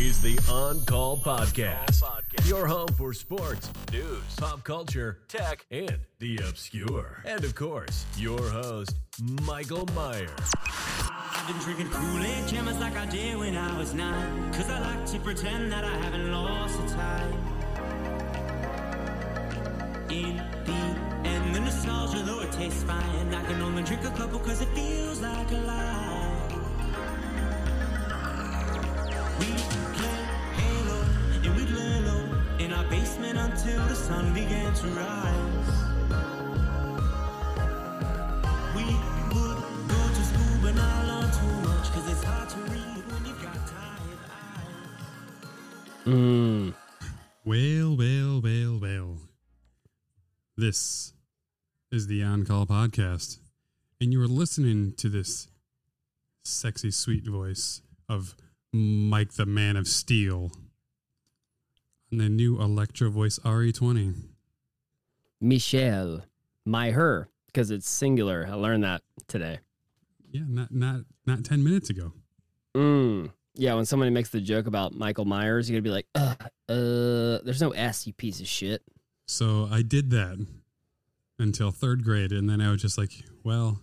is the On Call Podcast, your home for sports, news, pop culture, tech, and the obscure. And of course, your host, Michael Myers. I've been drinking Kool-Aid jammers like I did when I was nine. Cause I like to pretend that I haven't lost time. In the end, the nostalgia, though it tastes fine, I can only drink a couple cause it feels like a lie. We in our basement until the sun began to rise. We would go to school but not learn too much cause it's hard to read when you've got tired eyes. Mm. Whale, whale, whale, whale. This is the On Call podcast, and you are listening to this sexy, sweet voice of Mike the Man of Steel on the new Electro Voice E RE20. Michelle, my her, because it's singular. I learned that today. Yeah, not not not ten minutes ago. Mm. Yeah, when somebody makes the joke about Michael Myers, you're gonna be like, uh, uh, there's no S, you piece of shit. So I did that until third grade, and then I was just like, well,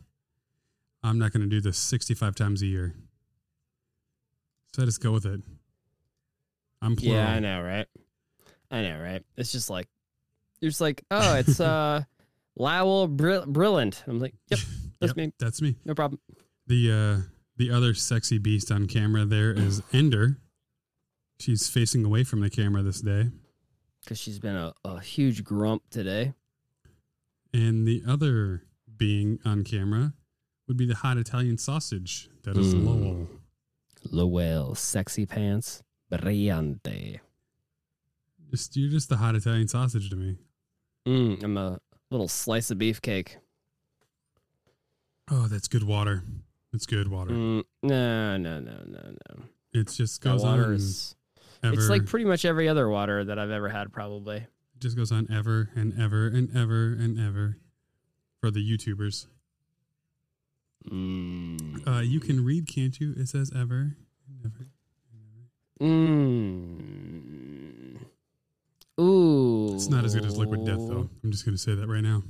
I'm not going to do this 65 times a year. So I just go with it. I'm plural. Yeah, I know, right? I know, right? It's just like, you're just like, oh, it's uh, Lowell Brilliant. I'm like, yep, that's Yep, me. That's me. No problem. The uh, the other sexy beast on camera there is Ender. She's facing away from the camera this day, Because she's been a, a huge grump today. and the other being on camera would be the hot Italian sausage that is Mm. Lowell. Lowell, sexy pants, brillante. Just you're just the hot Italian sausage to me. Mm, I'm a little slice of beefcake. Oh, that's good water. It's good water. Mm, no, no, no, no, no. It just goes on is. ever. It's like pretty much every other water that I've ever had, probably. it just goes on ever and ever and ever and ever for the YouTubers. Mm. Uh, you can read, can't you? It says ever, and ever. Mm. Ooh. It's not as good as Liquid Death, though. I'm just gonna say that right now.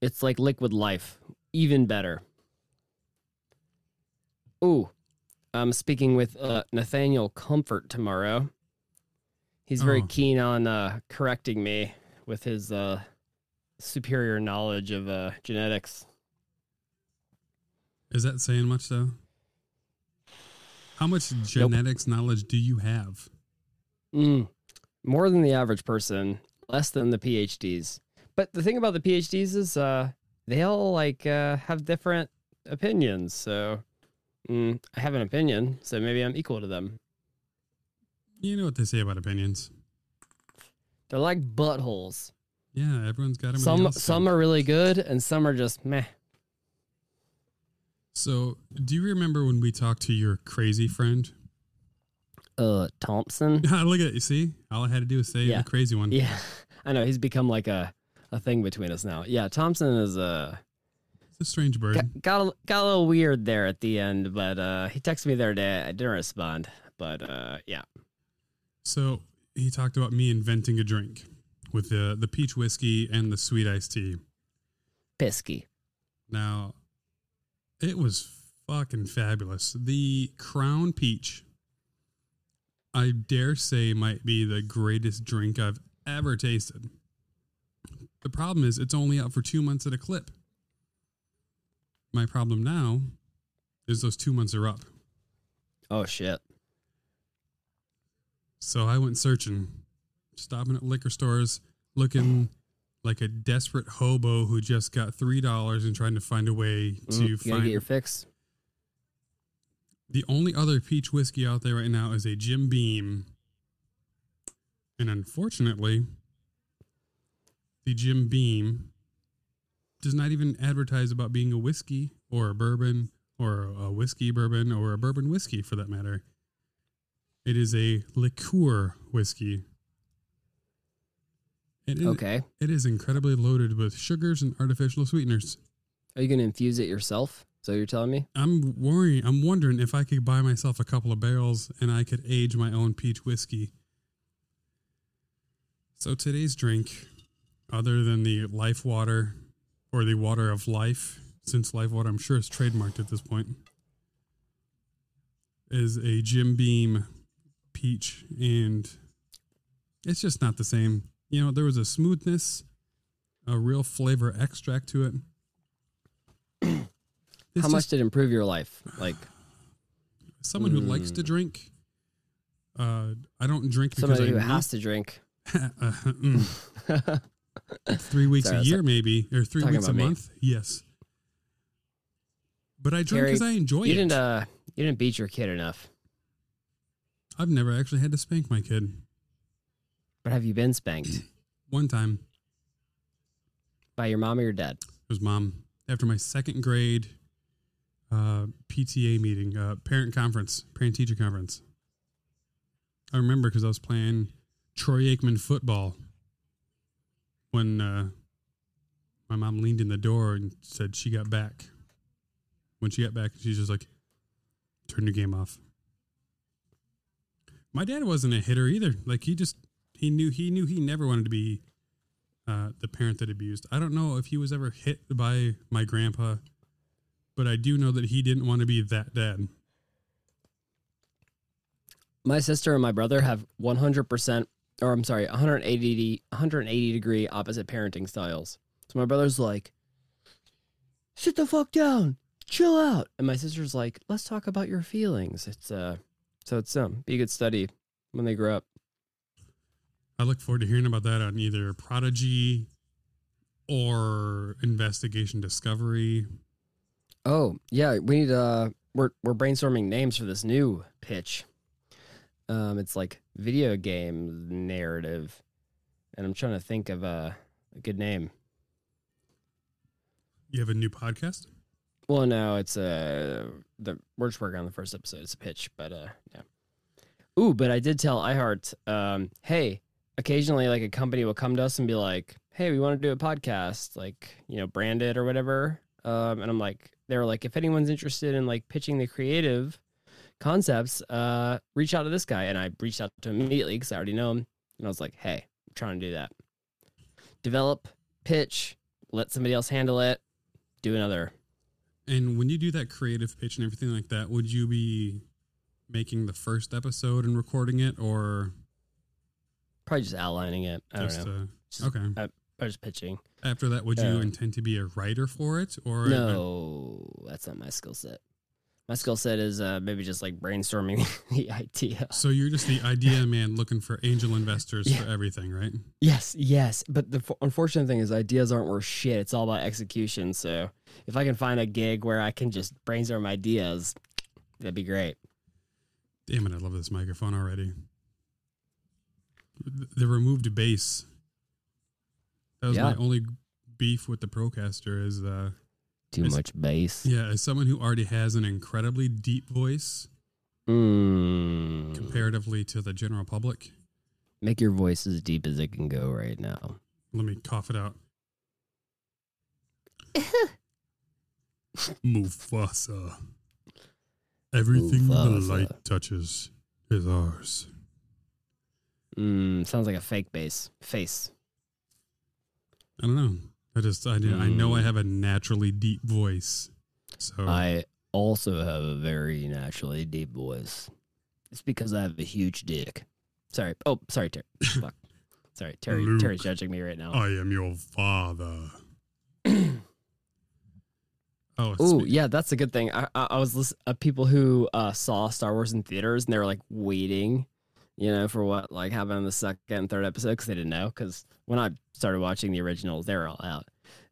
It's like Liquid Life, even better. Ooh. I'm speaking with uh, Nathaniel Comfort tomorrow. He's very Oh. keen on uh, correcting me with his uh, superior knowledge of uh, genetics. Is that saying much though? How much genetics knowledge do you have? Mm, more than the average person, less than the PhDs. But the thing about the PhDs is uh, they all like uh, have different opinions. So mm, I have an opinion, so maybe I'm equal to them. You know what they say about opinions. They're like buttholes. Yeah, everyone's got them. Some some are really good, and some are just meh. So, do you remember when we talked to your crazy friend? Uh, Thompson. Look at you. See, all I had to do was say Yeah. the crazy one. Yeah, I know he's become like a a thing between us now. Yeah, Thompson is a. It's a strange bird. got got a, got a little weird there at the end, but uh he texted me the other day. I didn't respond, but uh yeah. So he talked about me inventing a drink with the the peach whiskey and the sweet iced tea. Pisky. Now, it was fucking fabulous. The Crown Peach, I dare say, might be the greatest drink I've ever tasted. The problem is, it's only out for two months at a clip. My problem now is those two months are up. Oh shit. So I went searching, stopping at liquor stores, looking like a desperate hobo who just got three dollars and trying to find a way to Mm, you find get your fix. The only other peach whiskey out there right now is a Jim Beam. And unfortunately, the Jim Beam does not even advertise about being a whiskey or a bourbon or a whiskey bourbon or a bourbon whiskey for that matter. It is a liqueur whiskey. It is, Okay. It is incredibly loaded with sugars and artificial sweeteners. Are you gonna infuse it yourself? So you're telling me? I'm worrying. I'm wondering if I could buy myself a couple of barrels and I could age my own peach whiskey. So today's drink, other than the life water or the water of life, since life water I'm sure is trademarked at this point, is a Jim Beam peach, and it's just not the same. You know, there was a smoothness, a real flavor extract to it. It's How much just- did it improve your life? Like someone who likes to drink. Uh, I don't drink because somebody I who need- has to drink. Uh, mm. three weeks Sorry, a that's year, maybe, or three weeks a about me. month. Yes, but I drink because I enjoy you it. didn't uh you didn't beat your kid enough. I've never actually had to spank my kid. But have you been spanked One time, by your mom or your dad? it was mom after my second grade uh, PTA meeting, uh, parent conference, parent teacher conference. I remember because I was playing Troy Aikman football when uh, my mom leaned in the door and said she got back. When she got back, she's just like, "Turn your game off." My dad wasn't a hitter either. Like he just he knew he knew he never wanted to be uh, the parent that abused. I don't know if he was ever hit by my grandpa, but I do know that he didn't want to be that dad. My sister and my brother have 100% or I'm sorry, 180 180 degree opposite parenting styles. So my brother's like, "Sit the fuck down. Chill out." And my sister's like, "Let's talk about your feelings." It's uh so it's um be a good study when they grow up. I look forward to hearing about that on either Prodigy or Investigation Discovery. Oh, yeah, we need uh we're we're brainstorming names for this new pitch. Um it's like video game narrative. And I'm trying to think of uh, a good name. You have a new podcast? Well, no, it's uh the we're just working on the first episode. It's a pitch, but uh yeah. Ooh, but I did tell iHeart, um, hey, occasionally like a company will come to us and be like, Hey, we want to do a podcast, like, you know, brand it or whatever. Um, and I'm like, they were like, if anyone's interested in like pitching the creative concepts, uh, reach out to this guy. And I reached out to him immediately because I already know him. And I was like, hey, I'm trying to do that. Develop, pitch, let somebody else handle it, do another And when you do that creative pitch and everything like that, would you be making the first episode and recording it or Probably just outlining it. I don't just know. uh, Just- okay. Or just pitching. After that, would you uh, intend to be a writer for it or No, that's not my skill set. My skill set is uh, maybe just like brainstorming the idea. So you're just the idea man looking for angel investors Yeah. for everything, right? Yes, yes. But the f- unfortunate thing is, ideas aren't worth shit. It's all about execution. So if I can find a gig where I can just brainstorm ideas, that'd be great. Damn it, I love this microphone already. The removed bass. That was my only beef with the Procaster is uh Too It's- much bass. yeah, as someone who already has an incredibly deep voice Mm. comparatively to the general public. Make your voice as deep as it can go right now. Let me cough it out. Mufasa. Everything the light touches is ours. Mm, sounds like a fake bass face. I don't know. I just I, do- I know I have a naturally deep voice. So Mm. I also have a very naturally deep voice. It's because I have a huge dick. Sorry. Oh, sorry, Terry. Fuck. Sorry, Terry. Luke. Terry's judging me right now. I am your father. oh, Oh, yeah, that's a good thing. I, I, I was listening uh, people who uh, saw Star Wars in theaters and they were like waiting, you know, for what like happened in the second and third episode because they didn't know. Because when I started watching the originals, they were all out.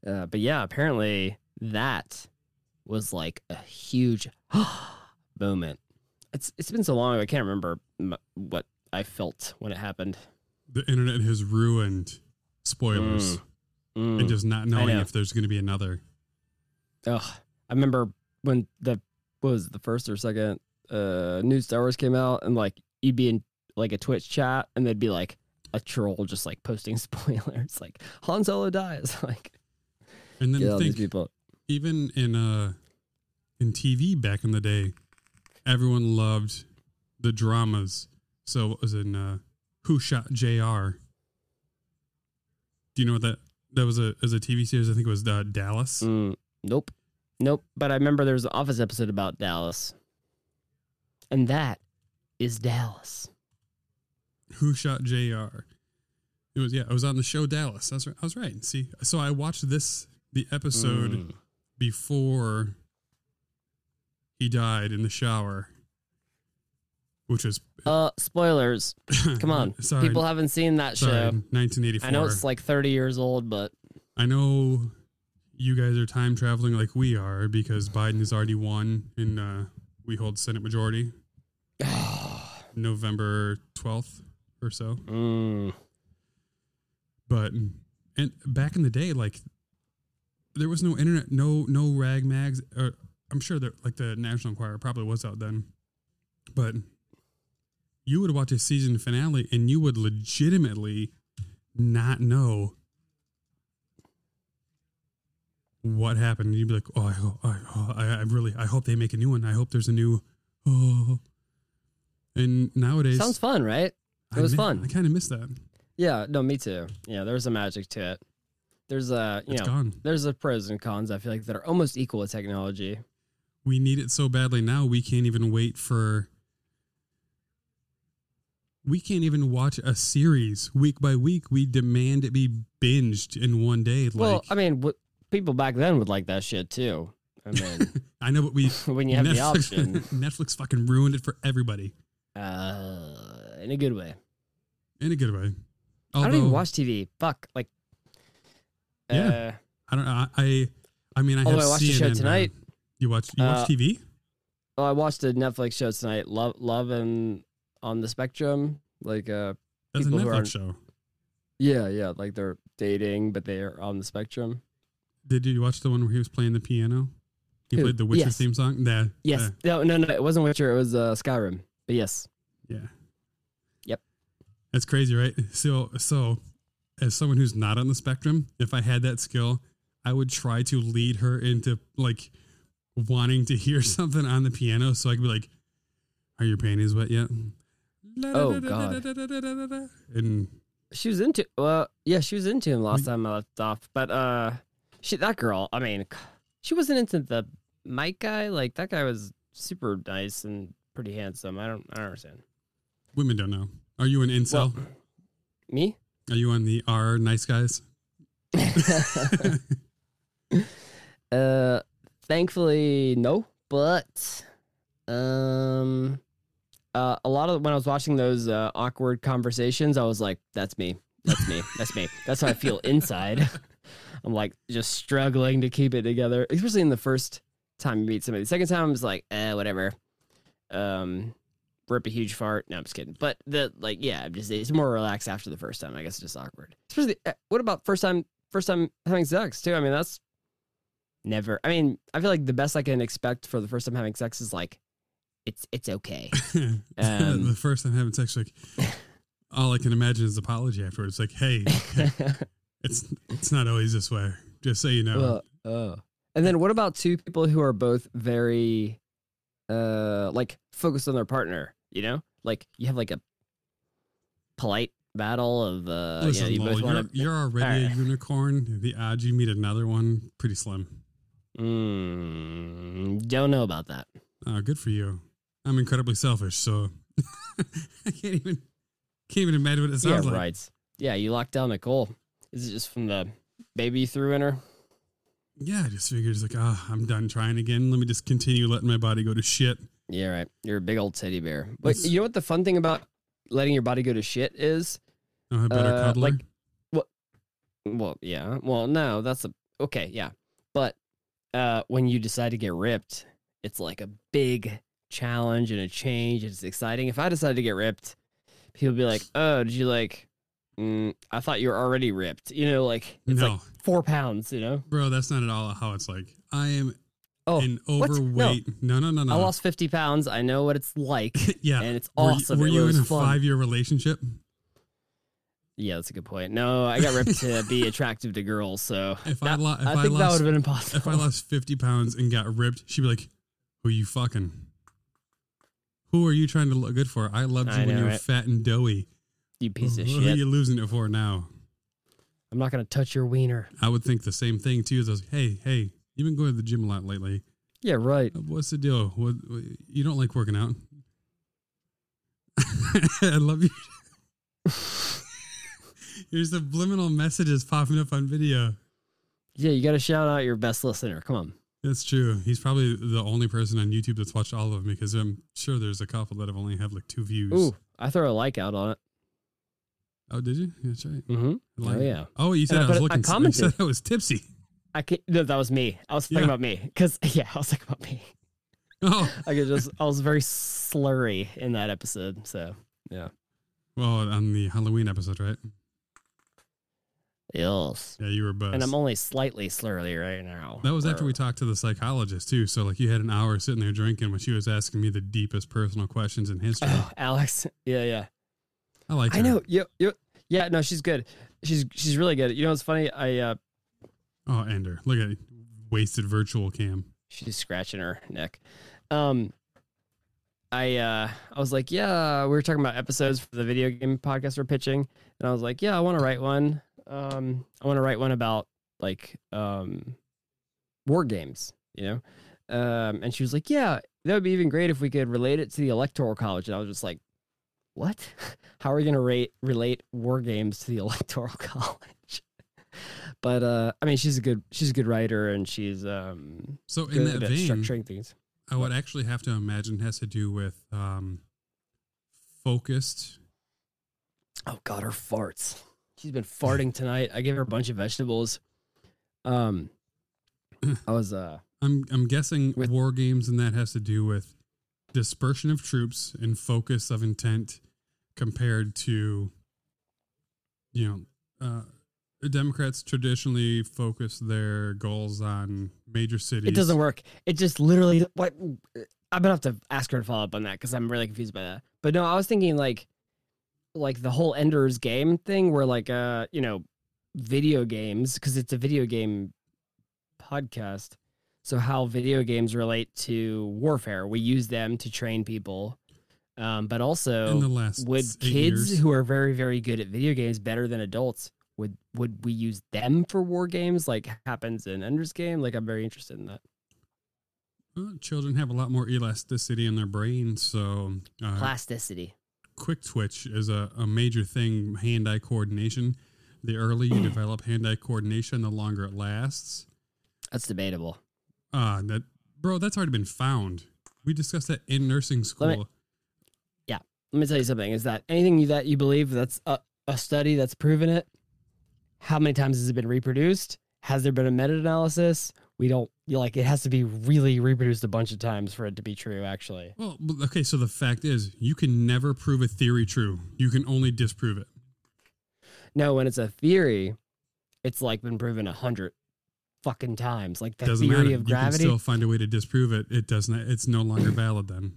Uh, but yeah, apparently that was like a huge moment. It's it's been so long, I can't remember m- what I felt when it happened. the internet has ruined spoilers Mm. and just not knowing know. if there's going to be another. Ugh. I remember when the what was it, the first or second uh new Star Wars came out and like you'd be in like a Twitch chat and they'd be like a troll just like posting spoilers like Han Solo dies like And then think people even in uh in TV back in the day, everyone loved the dramas. So it was in uh, Who Shot J.R. Do you know what that that was a as a TV series? I think it was uh, Dallas. Mm, nope. Nope. But I remember there was an Office episode about Dallas. And that is Dallas. Who Shot J.R. It was yeah, it was on the show Dallas. That's right. I was right. See, so I watched this the episode Mm. before he died in the shower, which was Uh, spoilers. Come on. sorry, People haven't seen that sorry, show. 1984. I know it's like 30 years old, but I know you guys are time traveling like we are because Biden has already won and uh, we hold Senate majority November 12th or so. mm, But and back in the day, like there was no internet, no no rag mags. Or I'm sure that like the National Enquirer probably was out then, but you would watch a season finale and you would legitimately not know what happened. You'd be like, oh, I, I, oh, I, I really, I hope they make a new one. I hope there's a new, oh. And nowadays, sounds fun, right? I it was mi- fun. I kind of miss that. Yeah, no, me too. Yeah, there's a magic to it. There's a, you It's know, gone. there's a pros and cons. I feel like that are almost equal with technology. we need it so badly now we can't even wait for we can't even watch a series week by week we demand it be binged in one day well, like I mean, what, people back then would like that shit too. I mean, i know but we when you have the option, netflix fucking ruined it for everybody uh, in a good way. in a good way I don't even watch TV. Fuck, like, Yeah. uh, i don't know i i mean i have Although I watched the show CNN tonight. you watch you watch Uh, tv Oh, I watched a Netflix show tonight. Love, Love, and on the Spectrum. Like, uh, that's a netflix show yeah, yeah, like they're dating, but they're on the spectrum. did you watch the one where he was playing the piano he Who? played the witcher Yes. theme song yeah Yes, no, no, no, it wasn't Witcher. It was uh, Skyrim. But yes, Yeah. That's crazy, right? So so as someone who's not on the spectrum, if I had that skill, I would try to lead her into like wanting to hear something on the piano so I could be like, Are your panties wet yet? Oh, God. And she was into. Well, yeah, she was into him last time I left off. But uh, she that girl. I mean, she wasn't into the Mike guy. Like that guy was super nice and pretty handsome. I don't, I don't understand. women don't know. Are you an incel? Well- Me? Are you on the R nice guys? Uh, thankfully, no. But um, uh, a lot of when I was watching those uh, awkward conversations, I was like, "That's me. That's me. That's me. That's how I feel inside." I'm like just struggling to keep it together, especially in the first time you meet somebody. The second time, I'm just like, "Eh, whatever." Um, rip a huge fart. No, I'm just kidding. But the like, yeah, I'm just it's more relaxed after the first time. I guess it's just awkward. Especially, uh, what about first time? First time having sex too. I mean, that's never. I mean, I feel like the best I can expect for the first time having sex is like, it's it's okay. Um, the first time having sex, like all I can imagine is apology afterwards. Like, hey, it's it's not always this way. Just so you know. Uh, uh. And then what about two people who are both very, uh, like focused on their partner? You know, like you have like a polite battle of, uh, you, know, Listen, you Lowell, both you're, you're already a unicorn. The odds you meet another one, pretty slim. Mm, don't know about that. Uh, good for you. I'm incredibly selfish, so I can't even can't even imagine what it Yeah, sounds like. right. Yeah, you locked down Nicole. Is it just from the baby you threw in her? Yeah, I just figured it's like, ah, I'm done trying again. Let me just continue letting my body go to shit. Yeah, right. You're a big old teddy bear. But That's- you know what the fun thing about letting your body go to shit is? Oh, I better Uh, cuddle her. like- Well, yeah. Well, no, that's a okay, yeah. But uh when you decide to get ripped, it's like a big challenge and a change. It's exciting. If I decided to get ripped, people would be like, "Oh, did you like? Mm, I thought you were already ripped." You know, like it's no, like four pounds. You know? bro, that's not at all how it's like. I am Oh, an what? No. overweight. No, no, no, no. I lost fifty pounds. I know what it's like, yeah. and it's Were you- awesome. Were you in a five year relationship? Yeah, that's a good point. No, I got ripped to be attractive to girls, so If I that- lo- if I I think that would have been impossible. If I lost 50 pounds and got ripped, she'd be like, Who you fucking? Who are you trying to look good for? I loved you I when know, you were right? fat and doughy. You piece of shit. Who are you losing it for now? I'm not gonna touch your wiener. I would think the same thing too. Is I was, hey, hey, you've been going to the gym a lot lately. Yeah, right. Uh, what's the deal? What, what you don't like working out? I love you. Your subliminal messages popping up on video. Yeah, you gotta shout out your best listener. Come on. That's true. He's probably the only person on YouTube that's watched all of them because I'm sure there's a couple that have only have like two views. Ooh, I throw a like out on it. Oh, did you? That's right. Mm-hmm. Like- Oh yeah. Oh, you said I I, was it- I looking. You said I was tipsy. I can no, that was me. I was thinking Yeah. about me because yeah, I was thinking about me. Oh, I could just I was very slurry in that episode. So yeah. well, on the Halloween episode, right? Yes. Yeah, you were buzzed. And I'm only slightly slurry right now. That was after we talked to the psychologist too. So like you had an hour sitting there drinking when she was asking me the deepest personal questions in history. Oh, Alex. Yeah, yeah. I like. I know. Yeah, yeah. Yeah, no, she's good. She's she's really good. You know what's funny? I uh Oh, Ender, look at it. wasted virtual cam. she's scratching her neck. Um I uh I was like, yeah, we were talking about episodes for the video game podcast we're pitching. And I was like, yeah, I want to write one. Um I want to write one about like um war games, you know? Um and she was like, yeah, that would be even great if we could relate it to the electoral college. And I was just like, what? How are we going to rate relate war games to the electoral college? but uh I mean, she's a good she's a good writer and she's um So in good that vein, structuring things. I would actually have to imagine has to do with um, focused. Oh God, her farts. She's been farting tonight. I gave her a bunch of vegetables. Um, I was uh, I'm I'm guessing With- war games, and that has to do with dispersion of troops and focus of intent compared to, you know, uh, Democrats traditionally focus their goals on major cities. it doesn't work. It just literally what I'm gonna have to ask her to follow up on that because I'm really confused by that. But no, I was thinking like, like the whole Ender's Game thing, where like uh, you know, video games because it's a video game podcast. So how video games relate to warfare? We use them to train people, um, but also in the last would kids years. who are very very good at video games better than adults would would we use them for war games like happens in Ender's Game? Like I'm very interested in that. Well, children have a lot more elasticity in their brains, so uh, Plasticity. quick twitch is a, a major thing. Hand eye coordination. The earlier you develop hand eye coordination, the longer it lasts. That's debatable. Ah, that bro, that's already been found. We discussed that in nursing school. Let me- tell you something. Is that anything you- that you believe that's a, a study that's proven it? How many times has it been reproduced? Has there been a meta-analysis? We don't like it has to be really reproduced a bunch of times for it to be true. Actually, well, okay, so the fact is, you can never prove a theory true. You can only disprove it. no. When it's a theory, it's like been proven a hundred fucking times. Like the Doesn't theory matter. of You can gravity. still find a way to disprove it. It doesn't. It's no longer valid then.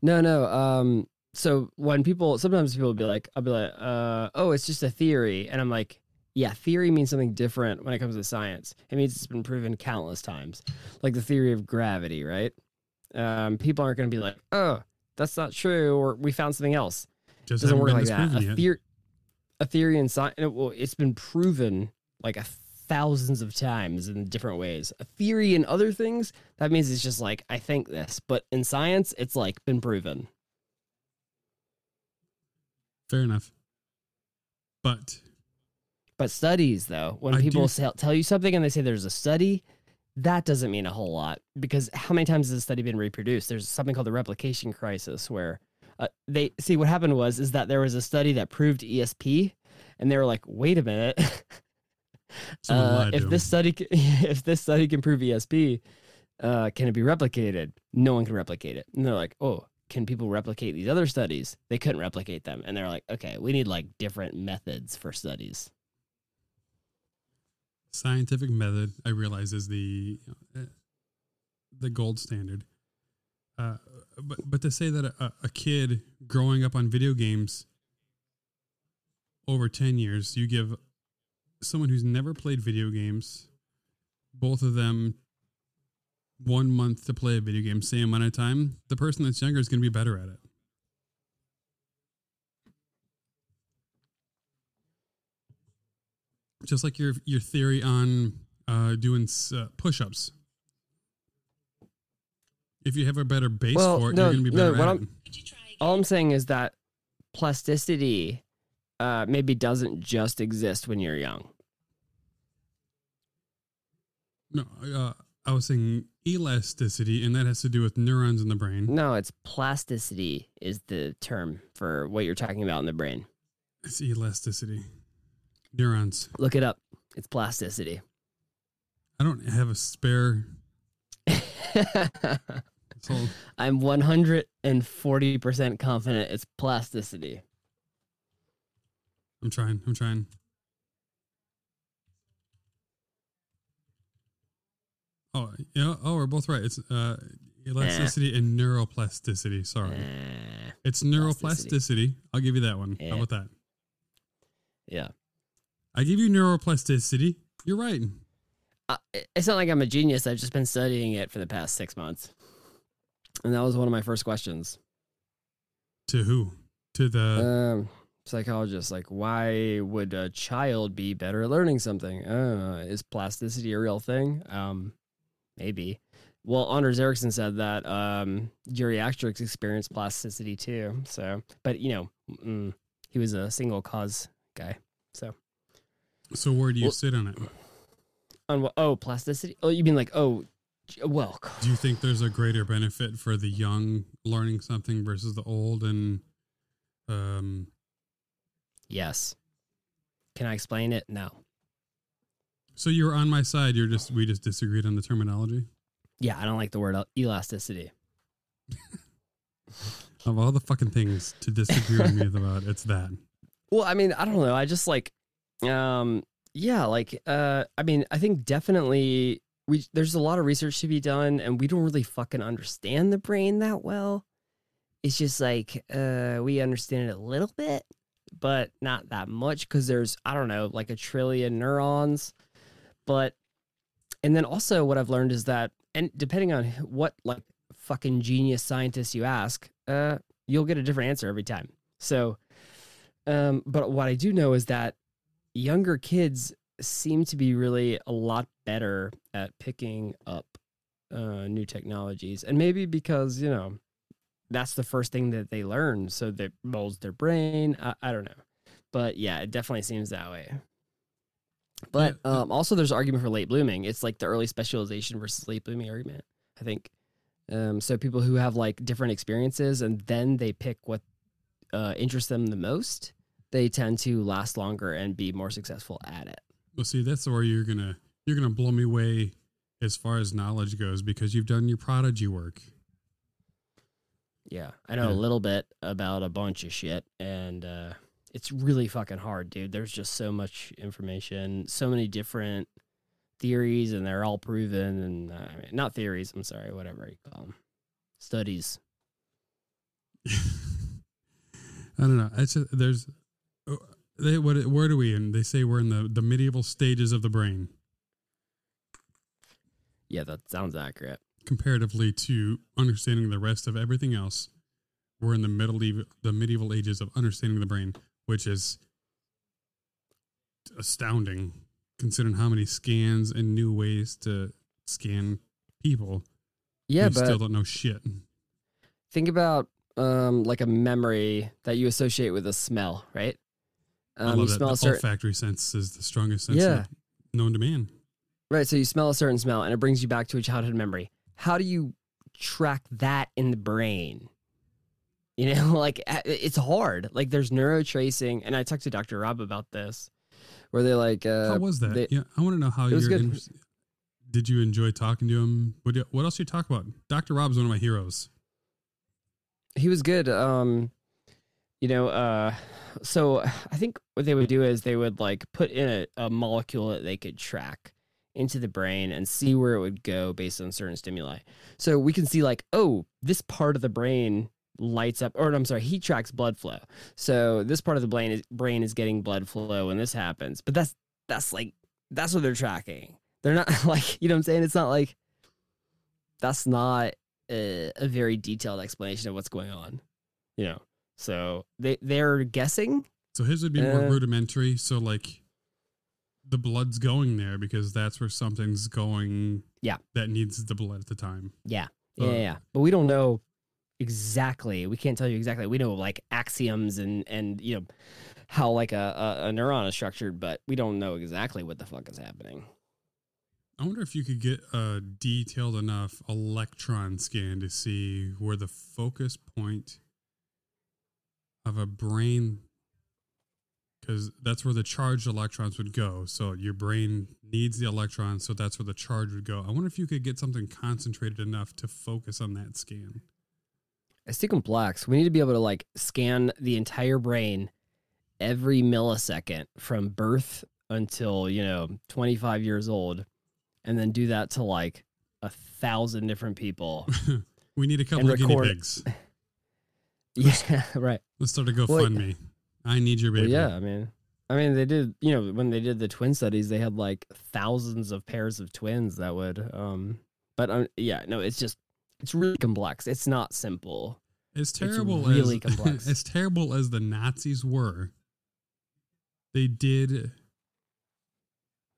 No, no. Um, so when people sometimes people will be like, I'll be like, uh, oh, it's just a theory, and I'm like, yeah, theory means something different when it comes to science. It means it's been proven countless times, like the theory of gravity, right? Um, people aren't going to be like, oh, that's not true, or we found something else. It Just doesn't work like that. A yet. theory, a theory in science, well, it's been proven like a thousands of times in different ways. A theory in other things, that means it's just like I think this, but in science, it's like been proven. Fair enough. But But studies, though, when I people do- sell, tell you something and they say there's a study, that doesn't mean a whole lot because how many times has a study been reproduced? There's something called the replication crisis where uh, they see what happened was is that there was a study that proved ESP, and they were like, wait a minute, uh, if this study if this study can prove ESP, uh, can it be replicated? No one can replicate it. And they're like, oh, can people replicate these other studies? They couldn't replicate them, and they're like, okay, we need like different methods for studies. scientific method i realize is the uh, the gold standard uh, but but to say that a, a kid growing up on video games over 10 years you give someone who's never played video games both of them one month to play a video game, same amount of time, the person that's younger is going to be better at it. Just like your your theory on uh, doing s- uh, push-ups. If you have a better base Well, for it, no, you're going to be no, better what at I'm- it. All I'm saying is that plasticity uh, maybe doesn't just exist when you're young. No, uh, I was saying elasticity, and that has to do with neurons in the brain. No, it's plasticity is the term for what you're talking about in the brain. It's elasticity. Neurons. Look it up. It's plasticity. I don't have a spare. So I'm 140% confident it's plasticity. I'm trying. I'm trying. Oh, yeah. Oh, we're both right. It's uh, elasticity and neuroplasticity. Sorry, Eh, it's neuroplasticity. I'll give you that one. Yeah. How about that? yeah. I give you neuroplasticity. You're right. Uh, it's not like I'm a genius. I've just been studying it for the past six months. And that was one of my first questions. To who? To the. Um, psychologist, like, why would a child be better at learning something? Uh, is plasticity a real thing? Um, maybe. Well, Anders Ericsson said that um, geriatrics experience plasticity too. So, but you know, mm, he was a single cause guy. So, so where do you well- sit on it? on what? Oh, plasticity. Oh, you mean like oh, well, Do you think there's a greater benefit for the young learning something versus the old? And um, yes. Can I explain it? No. So you're on my side. You're just we just disagreed on the terminology. Yeah, I don't like the word elasticity. Of all the fucking things to disagree with me about, it's that. Well, I mean, I don't know. I just like, um, yeah, like, uh, I mean, I think definitely we there's a lot of research to be done, and we don't really fucking understand the brain that well. It's just like, uh, we understand it a little bit, but not that much because there's I don't know, like a trillion neurons, but and then also what I've learned is that, and depending on what like fucking genius scientist you ask, uh, you'll get a different answer every time. So. Um, but what I do know is that younger kids seem to be really a lot better at picking up uh, new technologies, and maybe because you know that's the first thing that they learn, so that molds their brain. I, I don't know, but yeah, it definitely seems that way. But Yeah. um, also, there's argument for late blooming. It's like the early specialization versus late blooming argument. I think. Um, so people who have like different experiences and then they pick what uh, interests them the most, they tend to last longer and be more successful at it. Well, see, that's where you're gonna you're gonna blow me away as far as knowledge goes because you've done your prodigy work. Yeah, I know a little bit about a bunch of shit, and uh, it's really fucking hard, dude. There's just so much information, so many different theories, and they're all proven. And uh, I mean, not theories. I'm sorry, whatever you call them, studies. I don't know. It's just, there's uh, they what where do we in? They say we're in the the medieval stages of the brain Yeah, that sounds accurate. comparatively to understanding the rest of everything else. We're in the middle the medieval ages of understanding the brain, which is astounding considering how many scans and new ways to scan people. Yeah, but still don't know shit. think about um, like a memory that you associate with a smell, right? I Um, you love that. smell The a certain olfactory sense is the strongest sense Yeah. known to man. Right. So you smell a certain smell and it brings you back to a childhood memory. How do you track that in the brain? You know, like it's hard. Like there's neurotracing, and I talked to Dr. Rob about this, where they're like, uh, How was that? they- yeah, I want to know how It was you're. good. In, did you enjoy talking to him? What, do- what else you talk about? Dr. Rob's one of my heroes. he was good. Um, you know, uh, so I think what they would do is they would like put in a, a molecule that they could track into the brain and see where it would go based on certain stimuli. So we can see like, oh, this part of the brain lights up, or I'm sorry, he tracks blood flow. So this part of the brain is brain is getting blood flow when this happens. But that's that's like that's what they're tracking. They're not like you know what I'm saying. It's not like that's not a, a very detailed explanation of what's going on. You know, so they they're guessing. So his would be more Uh, rudimentary. So like the blood's going there because that's where something's going. Yeah. That needs the blood at the time. Yeah, Uh, yeah, yeah. But we don't know exactly. We can't tell you exactly. We know like axioms and and you know how like a, a, a neuron is structured, but we don't know exactly what the fuck is happening. I wonder if you could get a detailed enough electron scan to see where the focus point of a brain, because that's where the charged electrons would go. So your brain needs the electrons, so that's where the charge would go. I wonder if you could get something concentrated enough to focus on that scan. It's too complex. We need to be able to like scan the entire brain every millisecond from birth until, you know, 25 years old and then do that to like a thousand different people. we need a couple of guinea pigs. yeah, right. Let's start a Well, GoFundMe. I need your Well, baby. yeah, I mean, I mean, they did, you know, when they did the twin studies, they had like thousands of pairs of twins that would, um, but um, yeah, no, it's just, it's really complex. It's not simple. As terrible really as complex. as terrible as the Nazis were, they did.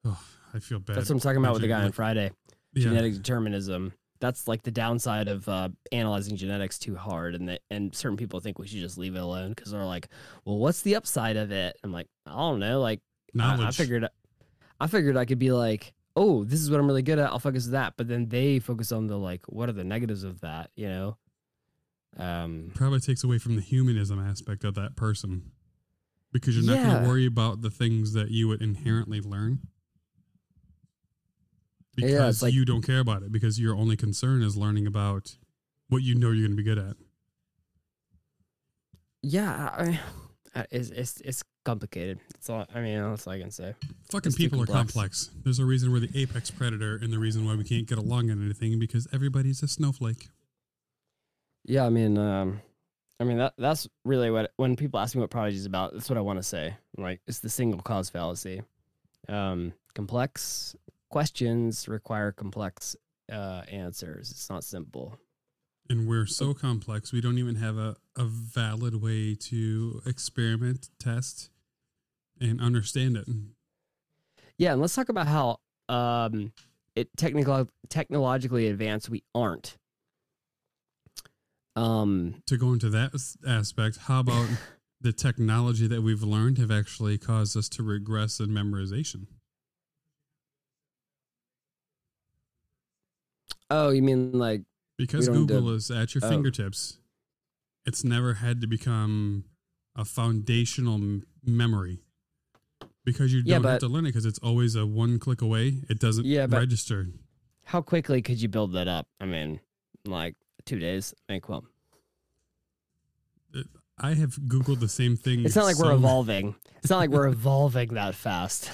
Oh, I feel bad. That's what I'm talking about with the guy on Friday. yeah. Genetic determinism. That's like the downside of uh, analyzing genetics too hard, and that and certain people think we should just leave it alone because they're like, "Well, what's the upside of it?" I'm like, I don't know. Like, I, I figured, I figured I could be like, "Oh, this is what I'm really good at. I'll focus on that." But then they focus on the like, what are the negatives of that? You know. Um. probably takes away from the humanism aspect of that person because you're not going to worry about the things that you would inherently learn because it's like- you don't care about it because your only concern is learning about what you know you're going to be good at. Yeah. I- it's it's it's complicated. It's all. I mean, that's all I can say. Fucking It's people are complex. complex. There's a reason we're the apex predator and the reason why we can't get along on anything because everybody's a snowflake. Yeah, I mean, um, I mean that that's really what when people ask me what Prodigy is about, that's what I want to say. Like it's the single cause fallacy. Um, complex questions require complex uh, answers. It's not simple. And we're so complex, we don't even have a, a valid way to experiment, test, and understand it. Yeah, and let's talk about how um, it technical technologically advanced we aren't. Um, To go into that aspect, how about the technology that we've learned have actually caused us to regress in memorization? oh, you mean like Because Google is at your oh. fingertips, it's never had to become a foundational m- memory. Because you Yeah, don't have but- to learn it because it's always a one click away. It doesn't Yeah, register. how quickly could you build that up? I mean, like two days. I mean, well, I have Googled the same thing. It's not like we're evolving. It's not like we're evolving that fast.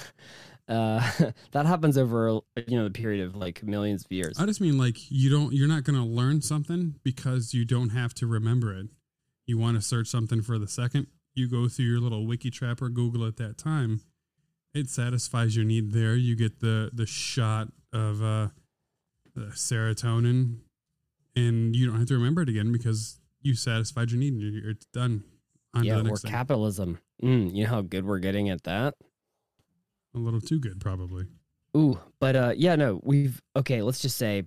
Uh, that happens over you know the period of like millions of years. I just mean like you don't you're not going to learn something because you don't have to remember it. You want to search something for the second, you go through your little wiki trap or Google at that time. It satisfies your need there. You get the the shot of uh the serotonin and you don't have to remember it again because you satisfied your need and you're, it's done. On yeah, or capitalism. Mm, you know how good we're getting at that. A little too good probably. Ooh, but uh, yeah, no, we've okay. Let's just say,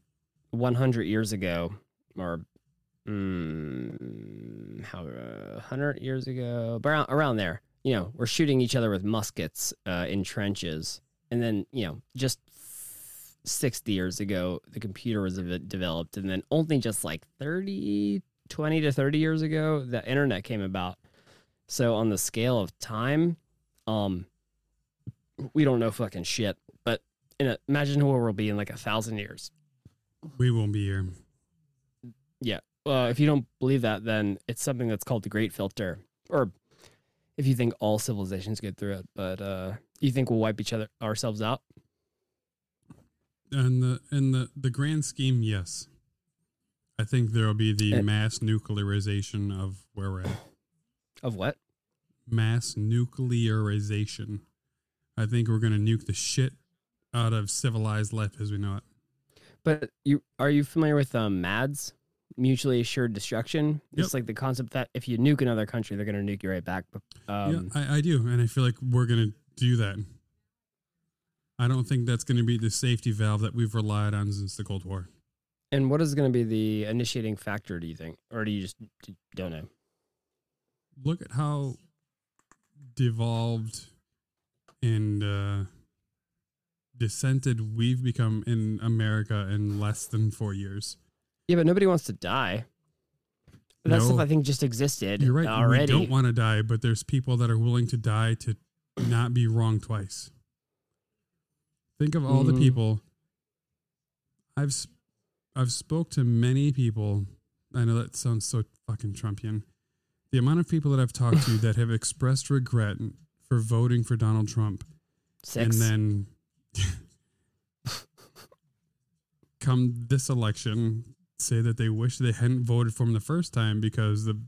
100 years ago, or mm, how uh, 100 years ago, around around there. You know, we're shooting each other with muskets uh, in trenches, and then you know, just 60 years ago, the computer was dev- developed, and then only just like 30, 20 to 30 years ago, the internet came about. So on the scale of time, um, we don't know fucking shit. But in a, imagine where we'll be in like a thousand years. We won't be here. Yeah. Uh, if you don't believe that, then it's something that's called the Great Filter, or if you think all civilizations get through it, but uh, you think we'll wipe each other ourselves out. And the in the the grand scheme, yes. I think there will be the Eh. mass nuclearization of where we're at. Of what? Mass nuclearization. I think we're gonna nuke the shit out of civilized life as we know it. But you are you familiar with um, MADS, mutually assured destruction? Yep. It's like the concept that if you nuke another country, they're going to nuke you right back. Um, yeah, I, I do, and I feel like we're gonna do that. I don't think that's gonna be the safety valve that we've relied on since the Cold War. And what is going to be the initiating factor? Do you think, or do you just don't know? Look at how devolved and uh, dissented we've become in America in less than four years. Yeah, but nobody wants to die. That No. stuff I think just existed You're right. already. We don't want to die, but there's people that are willing to die to not be wrong twice. Think of all the Mhm. people I've I've spoke to many people. I know that sounds so fucking Trumpian. The amount of people that I've talked to that have expressed regret for voting for Donald Trump Six. and then come this election say that they wish they hadn't voted for him the first time because the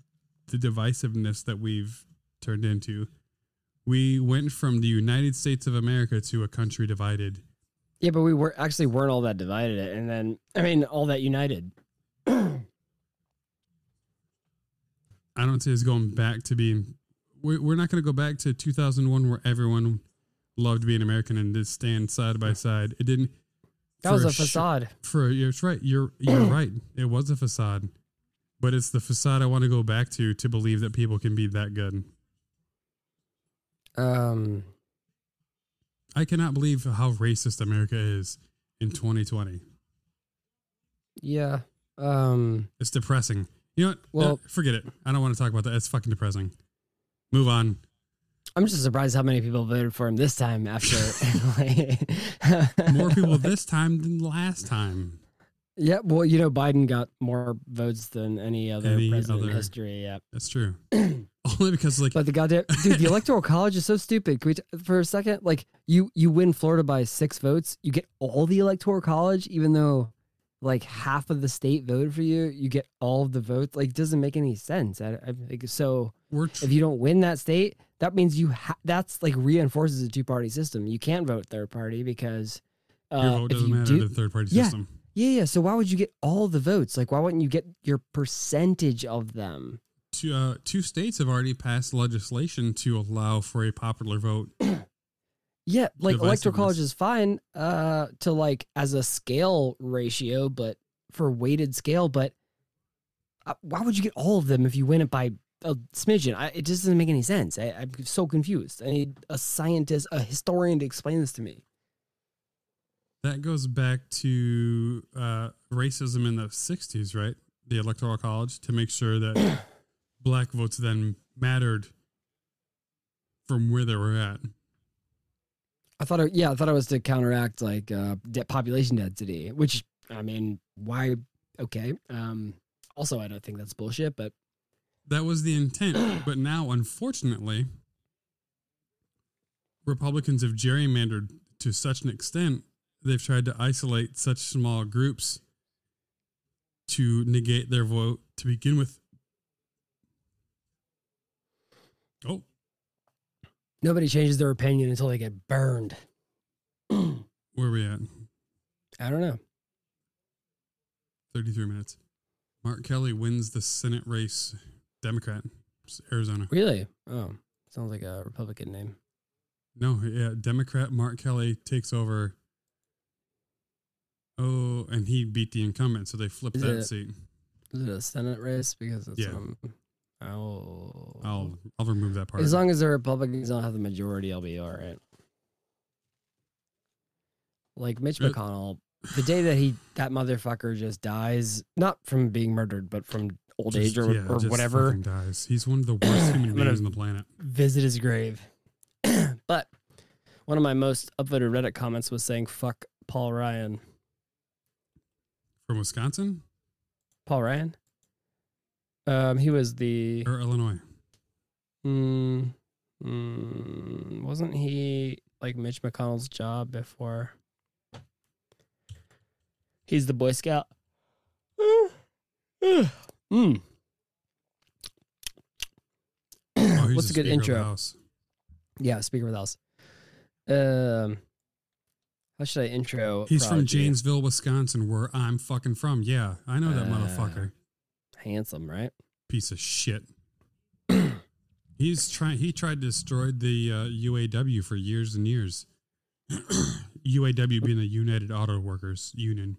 the divisiveness that we've turned into we went from the United States of America to a country divided yeah, but we were actually weren't all that divided, and then I mean all that united. I don't see us going back to being we're, we're not going to go back to 2001 where everyone loved being American and did stand side by side it didn't That was a sh- facade. For you're right. You're you're right. It was a facade, but it's the facade I want to go back to to believe that people can be that good. Um, I cannot believe how racist America is in 2020. yeah. Um, It's depressing. You know what? Well- Uh, forget it. I don't want to talk about that. It's fucking depressing. Move on. I'm just surprised how many people voted for him this time. After More people this time than last time. Yeah, well, you know, Biden got more votes than any other Any president in other- history. Yeah, That's true. Only because like but the goddamn dude, the electoral college is so stupid. Can we t- for a second? Like, you you win Florida by six votes, you get all the electoral college, even though like half of the state voted for you. You get all of the votes. Like, doesn't make any sense. I, I like so. tr- if you don't win that state, that means you ha- that's like reinforces a two party system. You can't vote third party because uh, your vote if doesn't you matter do, to the third party Yeah. system. yeah, yeah. So why would you get all the votes? Like, why wouldn't you get your percentage of them? Two, uh, two states have already passed legislation to allow for a popular vote. Yeah, like electoral college is fine uh, to like as a scale ratio, but for weighted scale. But uh, why would you get all of them if you win it by a smidgen? I, it just doesn't make any sense. I, I'm so confused. I need a scientist, a historian to explain this to me. That goes back to uh, racism in the 60s, right? The Electoral College to make sure that black votes then mattered from where they were at. I thought, it, yeah, I thought it was to counteract like uh, de- population density, which I mean, why? Okay. Um, also, I don't think that's bullshit, but That was the intent. but now, unfortunately, Republicans have gerrymandered to such an extent, they've tried to isolate such small groups to negate their vote to begin with. Oh, nobody changes their opinion until they get burned. where are we at? I don't know. 33 minutes. Mark Kelly wins the Senate race, Democrat, Arizona. Really? Oh, sounds like a Republican name. No, yeah, Democrat Mark Kelly takes over. Oh, and he beat the incumbent, so they flipped Is that it- seat. Is it a Senate race? Because it's Yeah. um. Oh. I'll I'll remove that part. As long as the Republicans don't have the majority, I'll be all right. Like Mitch Uh, McConnell, the day that he that motherfucker just dies, not from being murdered, but from old Just- age or, yeah, or just whatever, fucking Dies. He's one of the worst human beings on the planet. visit his grave. but one of my most upvoted Reddit comments was saying "fuck Paul Ryan." From Wisconsin Paul Ryan. Um, he was the or Illinois? Mm, mm, wasn't he like Mitch McConnell's job before? He's the Boy Scout. mm. Oh, What's the a good Speaker of the intro? Yeah, Speaker of the House. Um, How should I intro? He's from Janesville, Wisconsin, where I'm fucking from. Yeah, I know that Uh, motherfucker. Handsome, right? Piece of shit. He's trying. He tried to destroy the uh, UAW for years and years. UAW being the United Auto Workers Union.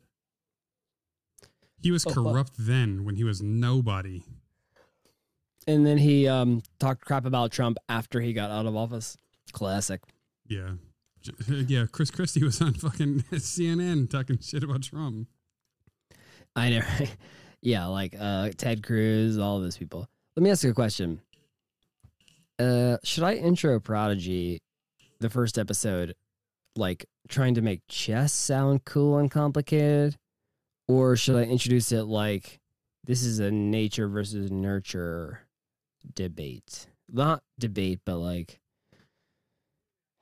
He was Oh, corrupt then when he was nobody. And then he um talked crap about Trump after he got out of office. Classic. Yeah. Yeah, Chris Christie was on fucking CNN talking shit about Trump. I know. Yeah, like uh Ted Cruz, all those people. Let me ask you a question. Uh should I intro Prodigy the first episode like trying to make chess sound cool and complicated? Or should I introduce it like this is a nature versus nurture debate? Not debate, but like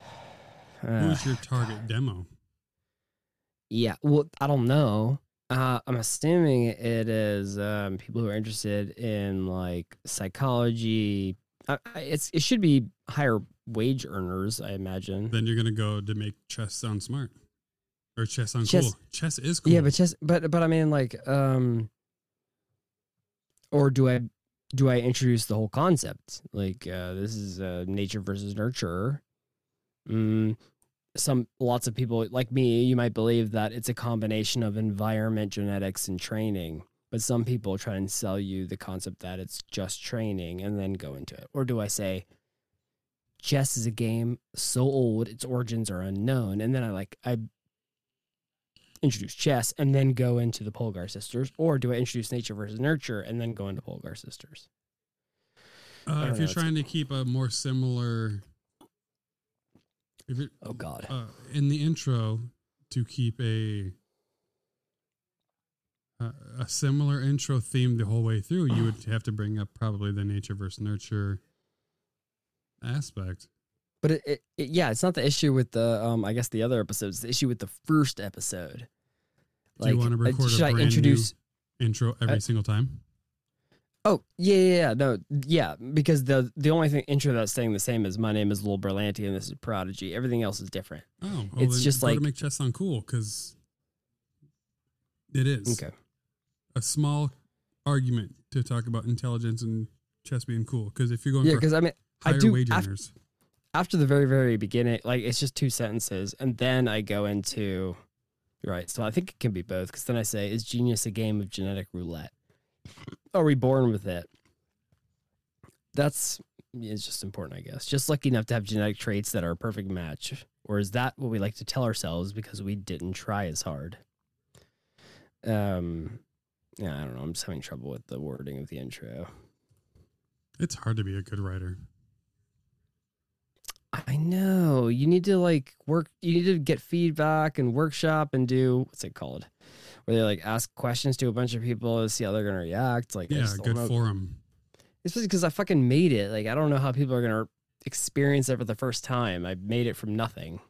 uh, Who's your target demo? Yeah, well, I don't know. Uh, I'm assuming it is um, people who are interested in like psychology. I- it's it should be higher wage earners, I imagine. Then you're gonna go to make chess sound smart, or chess sound Chess- cool. Chess is cool. Yeah, but chess, but but I mean like um, or do I do I introduce the whole concept like uh, this is uh, nature versus nurture? Mm, some lots of people like me, you might believe that it's a combination of environment, genetics, and training. But some people try and sell you the concept that it's just training and then go into it. Or do I say chess is a game so old its origins are unknown, and then I like I introduce chess and then go into the Polgar sisters, or do I introduce nature versus nurture and then go into Polgar sisters? uh, if you're trying to keep a more similar, if you're Oh God. uh, in the intro to keep a a a similar intro theme the whole way through, you would have to bring up probably the nature versus nurture aspect. But it, it, it, yeah, it's not the issue with the um. I guess the other episodes. The issue with the first episode. Do you wanna uh, record a should I brand new- introduce? Intro every I- single time. Oh yeah, yeah, yeah, no, yeah. Because the the only thing intro that's staying the same is my name is Lil Berlanti and this is Prodigy. Everything else is different. Oh, well, It's just go to make chess sound cool because it is Okay. a small argument to talk about intelligence and chess being cool. Because if you're going Yeah, because I mean, I higher do wage earners, after the very very beginning like it's just two sentences and then i go into right so i think it can be both because then i say is genius a game of genetic roulette are we born with it that's it's just important i guess just lucky enough to have genetic traits that are a perfect match or is that what we like to tell ourselves because we didn't try as hard um yeah i don't know i'm just having trouble with the wording of the intro it's hard to be a good writer. I know. You need to like work. You need to get feedback and workshop and do what's it called, where they like ask questions to a bunch of people to see how they're gonna react. Like, Yeah, good know. forum. Especially because I fucking made it. Like, I don't know how people are gonna experience it for the first time. I made it from nothing.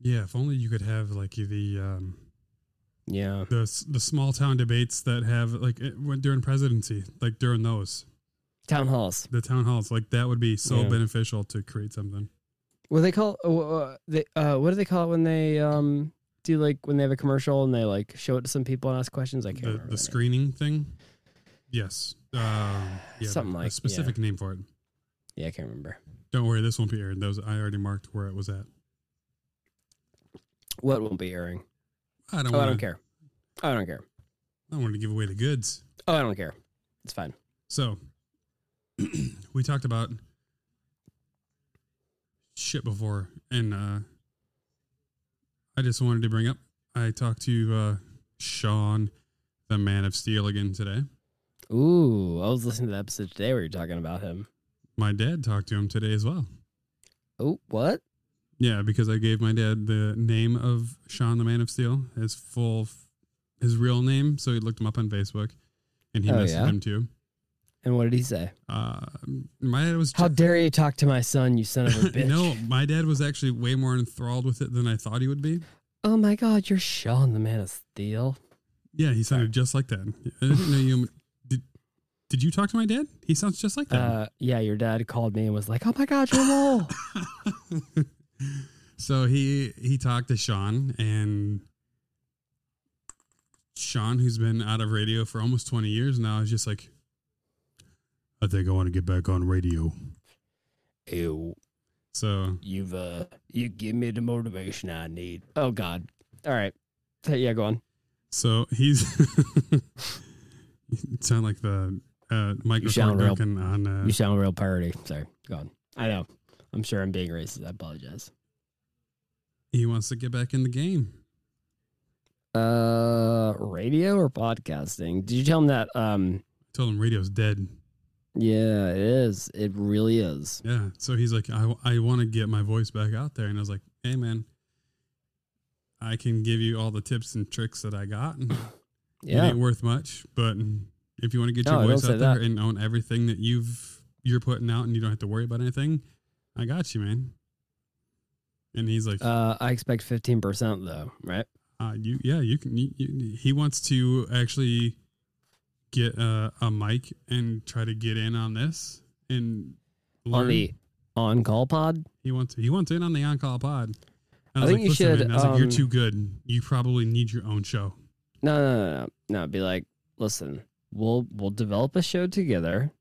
Yeah, if only you could have like the um, Yeah. the the small town debates that have like it, when during presidency, like during those Town halls. the town halls, like that would be so Yeah. beneficial to create something. What they call? Uh, they, uh, what do they call it when they um do like when they have a commercial and they like show it to some people and ask questions? I can't The remember. the screening thing. Yes, um, yeah, Something a like- specific name for it. Yeah, I can't remember. Don't worry, this won't be aired. Those I already marked where it was at. What won't be airing? I don't. Oh, I wanna, don't care. I don't care. I don't want to give away the goods. Oh, I don't care. It's fine. So we talked about shit before, and uh, I just wanted to bring up. I talked to uh, Sean, the Man of Steel, again today. Ooh, I was listening to the episode today where you're talking about him. My dad talked to him today as well. Oh, what? Yeah, because I gave my dad the name of Sean, the Man of Steel, his full, his real name. So he looked him up on Facebook, and he Oh, messaged yeah? him too. And what did he say? Uh, my dad was How dare you talk to my son, you son of a bitch? no, my dad was actually way more enthralled with it than I thought he would be. Oh my God, you're Sean, the man of steel. Yeah, he sounded just like that. I didn't know you. Did Did you talk to my dad? He sounds just like that. Uh, yeah, your dad called me and was like, "Oh my God, you're Lowell." So he he talked to Sean and Sean, who's been out of radio for almost twenty years now, is just like, I think I want to get back on radio. Ew. So You've uh you give me the motivation I need. Oh God. All right. Hey, Yeah, go on. so he's sound like the uh, Michael sound real- on uh, You sound real parody. Sorry. Go on. I know. I'm sure I'm being racist. I apologize. he wants to get back in the game. Uh radio or podcasting? Did you tell him that um I told him radio's dead. Yeah, it is. It really is. Yeah. So he's like, I, I want to get my voice back out there. And I was like, hey, man, I can give you all the tips and tricks that I got. And It Yeah. ain't worth much. But if you want to get your No, voice out there that. and own everything that you've, you're putting out and you don't have to worry about anything, I got you, man. And he's like, Uh I expect 15% though, right? uh, you, yeah, you can, you, you, he wants to actually get a, a mic and try to get in on this and learn. On the on call pod? He wants he wants in on the on call pod. I was think like, you "Listen, should, man," I was like, you're um, too good. You probably need your own show. No, no, no, no. No, be like, listen, we'll we'll develop a show together.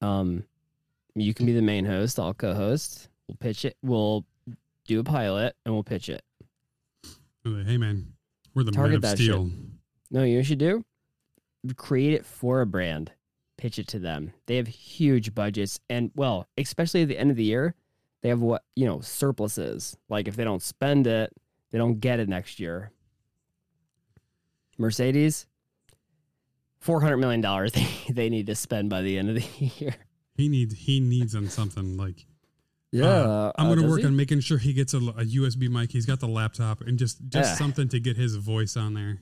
Um you can be the main host, I'll co-host. We'll pitch it. We'll do a pilot and we'll pitch it. Hey man, we're the Target men of steel. No, know what you should do? Create it for a brand. Pitch it to them. They have huge budgets and well, especially at the end of the year, they have what, you know, surpluses. Like if they don't spend it, they don't get it next year. Mercedes, four hundred million dollars they, they need to spend by the end of the year. He needs he needs on something like Yeah, uh, I'm uh, gonna does work he? on making sure he gets a, a USB mic. He's got the laptop and just just Yeah. something to get his voice on there.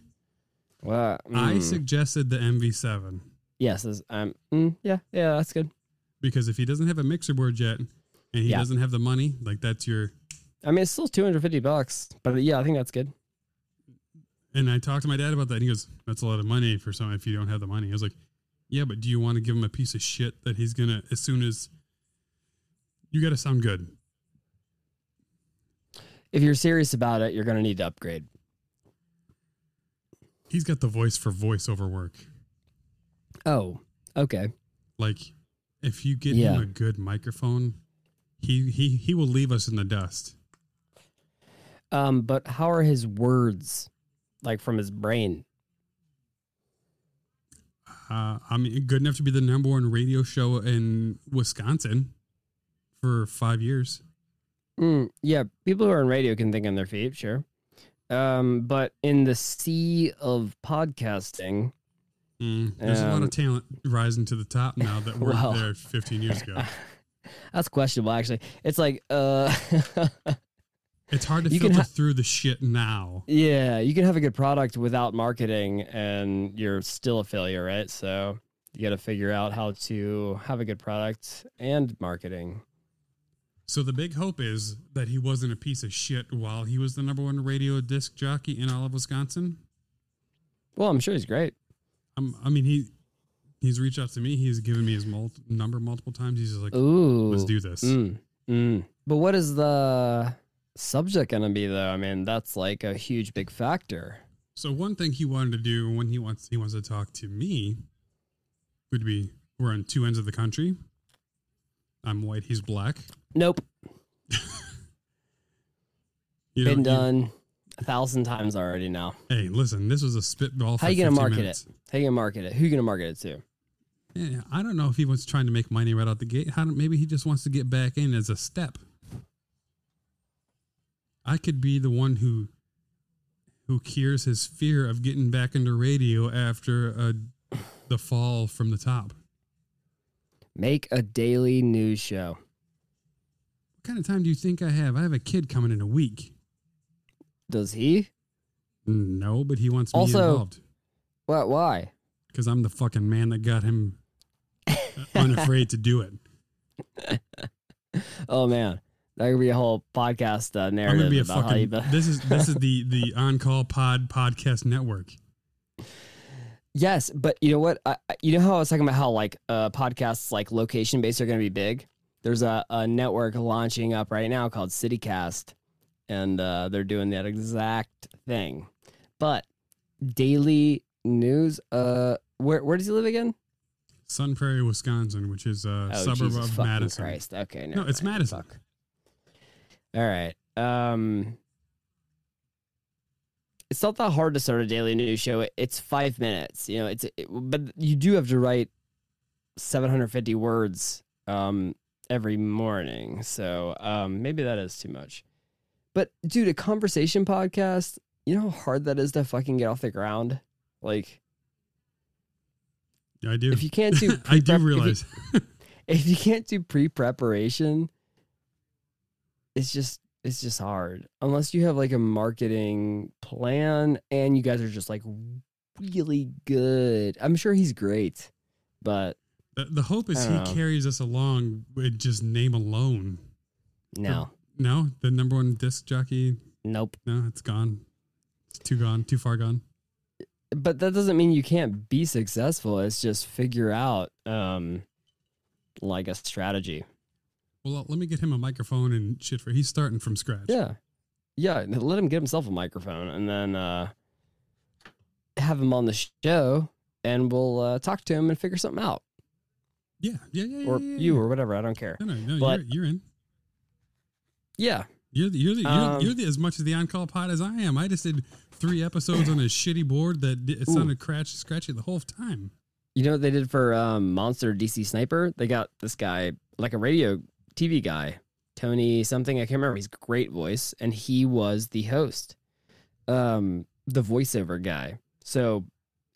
Well, I mm, suggested the MV7 yes, is- um, mm, yeah, yeah, that's good. because if he doesn't have a mixer board yet and he Yeah. doesn't have the money, like that's your. I mean, it's still two hundred fifty bucks, but yeah, I think that's good. And I talked to my dad about that. And he goes, "That's a lot of money for someone if you don't have the money." I was like, "Yeah, but do you want to give him a piece of shit that he's gonna as soon as you got to sound good." If you're serious about it, you're gonna need to upgrade. He's got the voice for voiceover work. Oh, okay. Like, if you get Yeah. him a good microphone, he he he will leave us in the dust. Um, but how are his words, like from his brain? Uh, I mean, good enough to be the number one radio show in Wisconsin for five years. Mm, yeah, people who are on radio can think on their feet, sure. Um, but in the sea of podcasting, Mm, there's a lot Um, of talent rising to the top now that weren't well. there 15 years ago. that's questionable. Actually, it's like, uh, It's hard to You filter ha- through the shit now. yeah, you can have a good product without marketing, and you're still a failure, right? So you got to figure out how to have a good product and marketing. So the big hope is that he wasn't a piece of shit while he was the number one radio disc jockey in all of Wisconsin. Well, I'm sure he's great. Um, I mean, he he's reached out to me. He's given me his mul- number multiple times. He's just like, Ooh, let's do this. Mm, mm. But what is the subject going to be, though? I mean, that's like a huge, big factor. So one thing he wanted to do when he wants he wants to talk to me would be we're on two ends of the country. I'm white, he's black. Nope. You Been know, you- done a thousand times already now. hey, listen, this was a spitball. How you gonna market minutes. it? How you to market it? Who you to market it to? Yeah, I don't know if he was trying to make money right out the gate. How do, maybe he just wants to get back in as a step. I could be the one who who cures his fear of getting back into radio after a, the fall from the top. Make a daily news show. What kind of time do you think I have? I have a kid coming in a week. Does he? No, but he wants me Also- involved What? Why? because I'm the fucking man that got him unafraid to do it. Oh man, that could be a whole podcast uh, I'm narrative gonna be a about how you. fucking. this is this is the the on call pod podcast network. Yes, but you know what? I, you know how I was talking about how like uh, podcasts like location based are going to be big. There's a, a network launching up right now called CityCast, and uh, they're doing that exact thing. But daily news. Uh, where where does he live again? Sun Prairie, Wisconsin, which is a Oh, suburb Jesus of Madison. Christ. Okay, No, it's. Madison. Fuck. All right. Um, it's not that hard to start a daily news show. It's five minutes. You know, it's it, but you do have to write 750 words um every morning. So um maybe that is too much. But dude, a conversation podcast. You know how hard that is to fucking get off the ground. Like Yeah, I do. if you can't do I do if you- realize. if you can't do pre-preparation it's just it's just hard unless you have like a marketing plan and you guys are just like really good i'm sure he's great but the, the hope is he know. carries us along with just name alone. no No, the number one disc jockey. nope No, it's gone. It's too gone. Too far gone. but that doesn't mean you can't be successful it's just figure out um like a strategy Well, let me get him a microphone and shit for. He's starting from scratch. Yeah. Yeah. Let him get himself a microphone and then uh, have him on the show and we'll uh, talk to him and figure something out. yeah, yeah, yeah. Or yeah, yeah, you or whatever. I don't care. No, no, no. but- you're, you're in. Yeah. You're the, you're the, you're, Um, you're the as much as the on call pod as I am. I just did three episodes on a shitty board that it sounded crash scratchy the whole time. You know what they did for um, Monster DC Sniper? They got this guy, like a radio TV guy, Tony something. I can't remember. He's great voice. And he was the host, um, the voiceover guy. So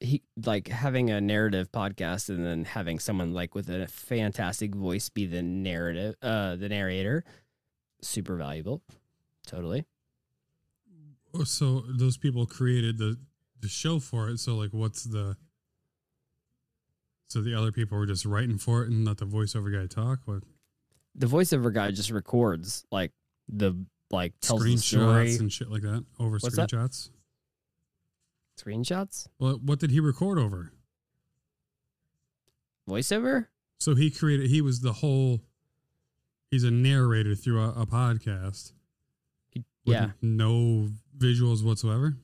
he like having a narrative podcast and then having someone like with a fantastic voice be the narrative, uh, the narrator, super valuable. Totally. Oh, So those people created the the show for it. So like, what's the? So the other people were just writing for it and let the voiceover guy talk. What The voiceover guy just records like the like tells the story, and shit like that over What's that? screenshots. screenshots, Well, what did he record over? voiceover. So he created. He was the whole. He's a narrator through a, a podcast. He- with yeah. No visuals whatsoever.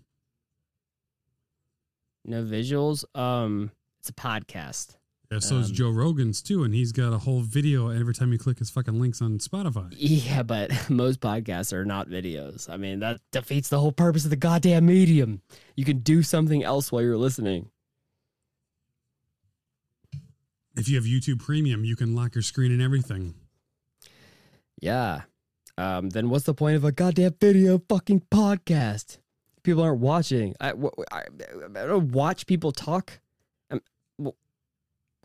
No visuals. Um, it's a podcast. Yeah, so is Um, Joe Rogan's too, and he's got a whole video every time you click his fucking links on Spotify. Yeah, but most podcasts are not videos. I mean, that defeats the whole purpose of the goddamn medium. You can do something else while you're listening. If you have YouTube Premium, you can lock your screen and everything. Yeah. Um, then what's the point of a goddamn video fucking podcast? People aren't watching. I, I, I don't watch people talk. I'm, well,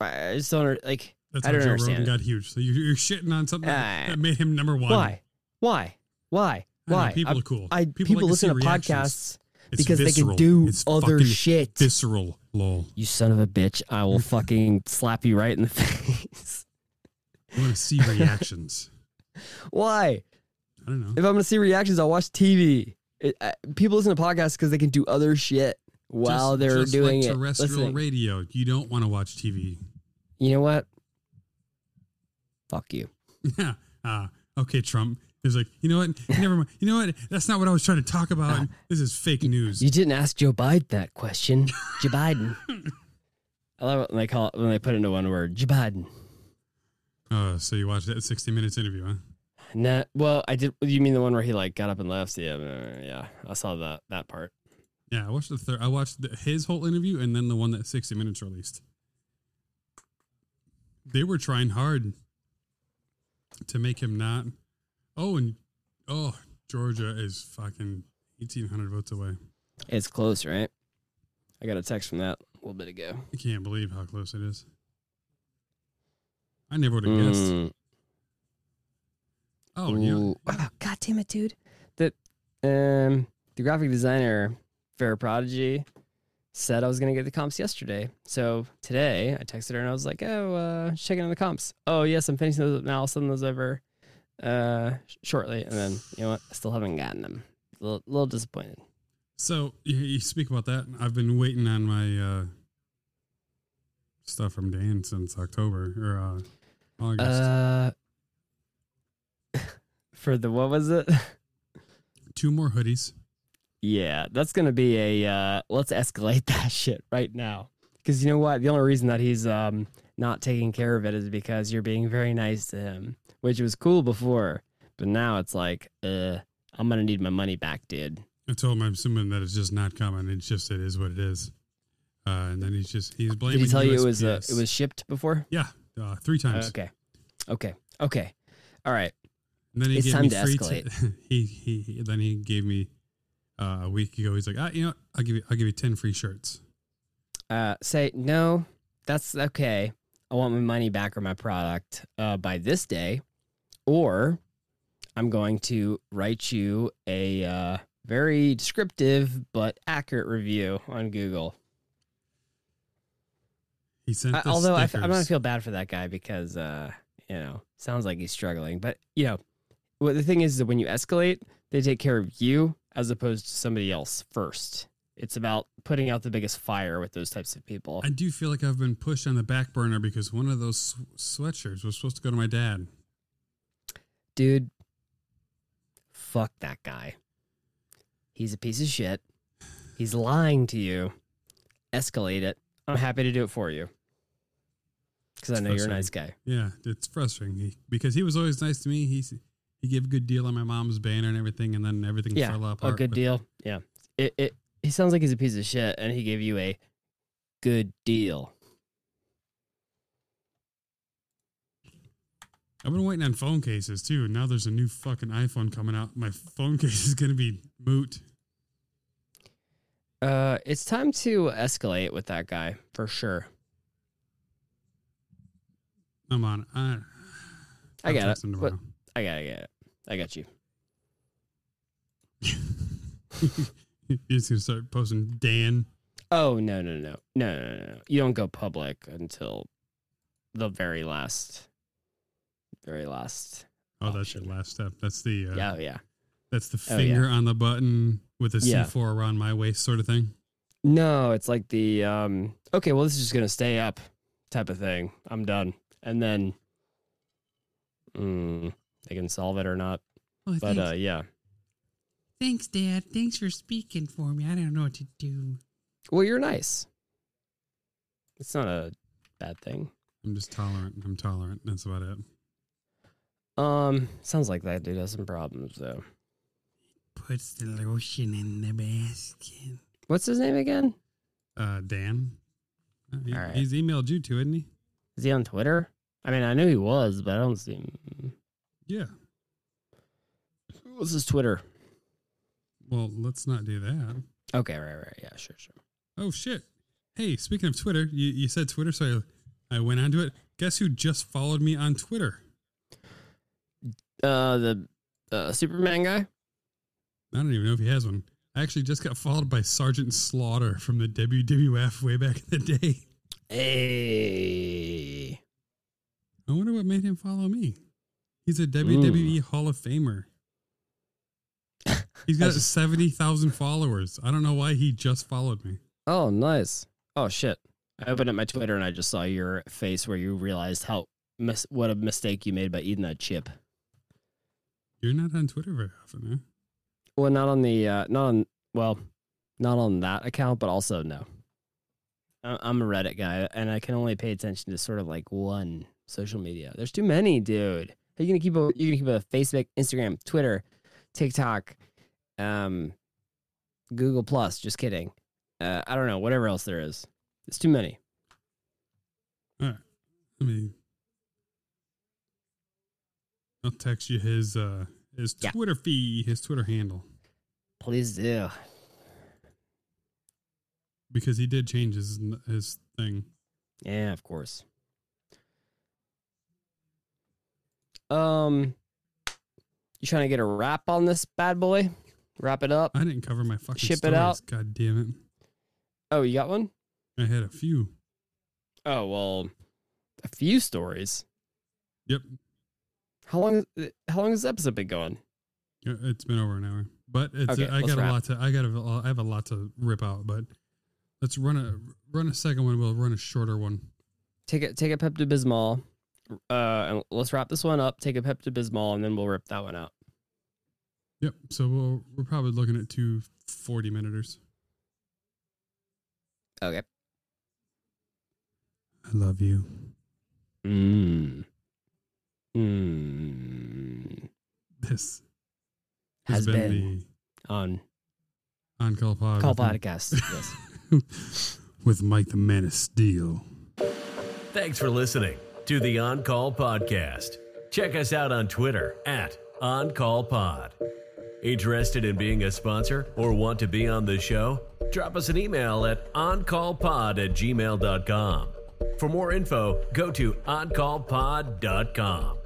I just don't like. That's I how don't Joe understand Rogan got huge. So you're, you're shitting on something Ah. that made him number one. Why? Why? Why? Don't know, Why? people I- are cool. I People people, like listen see to podcasts It's because they can do It's other shit. Visceral, lol. You son of a bitch! I will fucking slap you right in the face. I want to see reactions. Why? I don't know. If I'm gonna see reactions, I'll watch TV. It, uh, people listen to podcasts because they can do other shit while Just- they're just doing like it. terrestrial radio. You don't want to watch TV. You know what? Fuck you. Yeah. Uh, okay, Trump. It's like, you know what? Never mind. You know what? That's not what I was trying to talk about. This is fake news. You didn't ask Joe Biden that question. Joe Biden. I love it when they call it when they put it into one word. Joe Biden. Oh, so you watched that 60 Minutes interview, huh? Nah, well, I did. You mean the one where he like got up and left? Yeah, uh, yeah. I saw that that part. Yeah, I watched the third. I watched the, his whole interview and then the one that 60 Minutes released. They were trying hard to make him not. Oh, and oh, Georgia is fucking 1,800 votes away. It's close, right? I got a text from that a little bit ago. I can't believe how close it is. I never would have guessed. Mm. Oh, yeah. Ooh. Oh, God damn it, dude. The um the graphic designer Fair Prodigy said I was gonna get the comps yesterday. So today I texted her and I was like, Oh, uh checking on the comps. Oh yes, I'm finishing those up now, I'll send those over uh shortly. And then you know what? I still haven't gotten them. A little, little disappointed. So you, you speak about that. I've been waiting on my uh, stuff from Dan since October or uh, August. Uh for the what was it? two more hoodies. Yeah, that's gonna be a uh, let's escalate that shit right now. Because you know what? The only reason that he's um not taking care of it is because you're being very nice to him, which was cool before, but now it's like, uh, I'm gonna need my money back, dude. I told him I'm assuming that it's just not coming. It's just it is what it is. Uh, and then he's just he's blaming. Did he tell you it was uh, it was shipped before? yeah uh, three times. Okay, okay, okay. All right. And then he It's gave time me to free escalate. he, he he then he gave me uh, a week ago. He's like, ah, you know. I'll give you I'll give you ten free shirts. Uh, say no. That's okay. I want my money back or my product uh, by this day, or I'm going to write you a uh, very descriptive but accurate review on Google. He sent I, although I f- I'm gonna feel bad for that guy because uh, you know sounds like he's struggling. But you know, what the thing is that when you escalate, they take care of you as opposed to somebody else first. It's about putting out the biggest fire with those types of people. I do feel like I've been pushed on the back burner because one of those sweatshirts was supposed to go to my dad. dude, fuck that guy. He's a piece of shit. He's lying to you. Escalate it. I'm uh-huh. happy to do it for you. Because I know you're a nice guy. Yeah, it's frustrating he, because he was always nice to me. He's he gave a good deal on my mom's banner and everything, and then everything Yeah, fell apart. a good deal. Yeah. It, it he sounds like he's a piece of shit and he gave you a good deal. I've been waiting on phone cases too. Now there's a new fucking iPhone coming out. My phone case is gonna be moot. Uh it's time to escalate with that guy for sure. I'm on. I, I got it. But. I got it, I got it. I got you. You're just gonna start posting Dan. Oh no no no no no no! You don't go public until the very last, very last. Oh, that's your last step. That's the uh, yeah yeah. That's the Oh, yeah. finger on the button with a Yeah. C4 around my waist, sort of thing. No, it's like the um. Okay, well, this is just gonna stay up, type of thing. I'm done, and then, mm, they can solve it or not. Oh, But thanks, uh, yeah. thanks, Dad. Thanks for speaking for me. I don't know what to do. Well, you're nice. It's not a bad thing. I'm just tolerant. I'm tolerant. That's about it. Um, sounds like that dude has some problems though. Puts the lotion in the basket. What's his name again? Uh, Dan. Uh, he- All right. He's emailed you too, isn't he? Is he on Twitter? I mean, I knew he was, but I don't see him. Yeah. What's his Twitter? Well, let's not do that. Okay, right, right, yeah, sure, sure. Oh shit! Hey, speaking of Twitter, you, you said Twitter, so I, I went onto it. Guess who just followed me on Twitter? Uh, the uh, Superman guy. I don't even know if he has one. I actually just got followed by Sergeant Slaughter from the WWF way back in the day. Hey, I wonder what made him follow me. He's a WWE Hall of Famer. He's got That's just- 70,000 followers. I don't know why he just followed me. oh, nice. Oh shit! I opened up my Twitter and I just saw your face where you realized how mis- what a mistake you made by eating that chip. You're not on Twitter very often, huh? Well, not on the uh, not on well, not on that account, but also no. I'm a Reddit guy, and I can only pay attention to sort of like one social media. There's too many, dude. Are you gonna keep a you gonna keep a Facebook, Instagram, Twitter, TikTok, um, Google Plus? Just kidding. Uh, I don't know. Whatever else there is, it's too many. All right. Let me. I'll text you his uh his Yeah. Twitter feed, his Twitter handle, Please do. because he did change his his thing. Yeah, of course. Um, you trying to get a wrap on this bad boy? Wrap it up. I didn't cover my fucking Ship it out. God damn it! Oh, you got one? I had a few. Oh well, a few stories. Yep, How long? How long has this episode been going? Uh, it's been over an hour, but it's Okay, I let's got a lot to I got a I have a lot to rip out. But let's run a run a second one. We'll run a shorter one. Take it. Take a Pepto Bismol. Uh, let's wrap this one up. Take a Pepto Bismol, and then we'll rip that one out. Yep. So we'll, we're probably looking at two 40 minuters. Okay. I love you. Mm. Mm. This Has been the on On Call Pod. Call Podcast. yes. with Mike the Man of Steel. Thanks for listening to the On Call Podcast. Check us out on Twitter at On Call Pod. Interested in being a sponsor or want to be on the show? Drop us an email at oncallpod at gmail.com. For more info, go to oncallpod.com.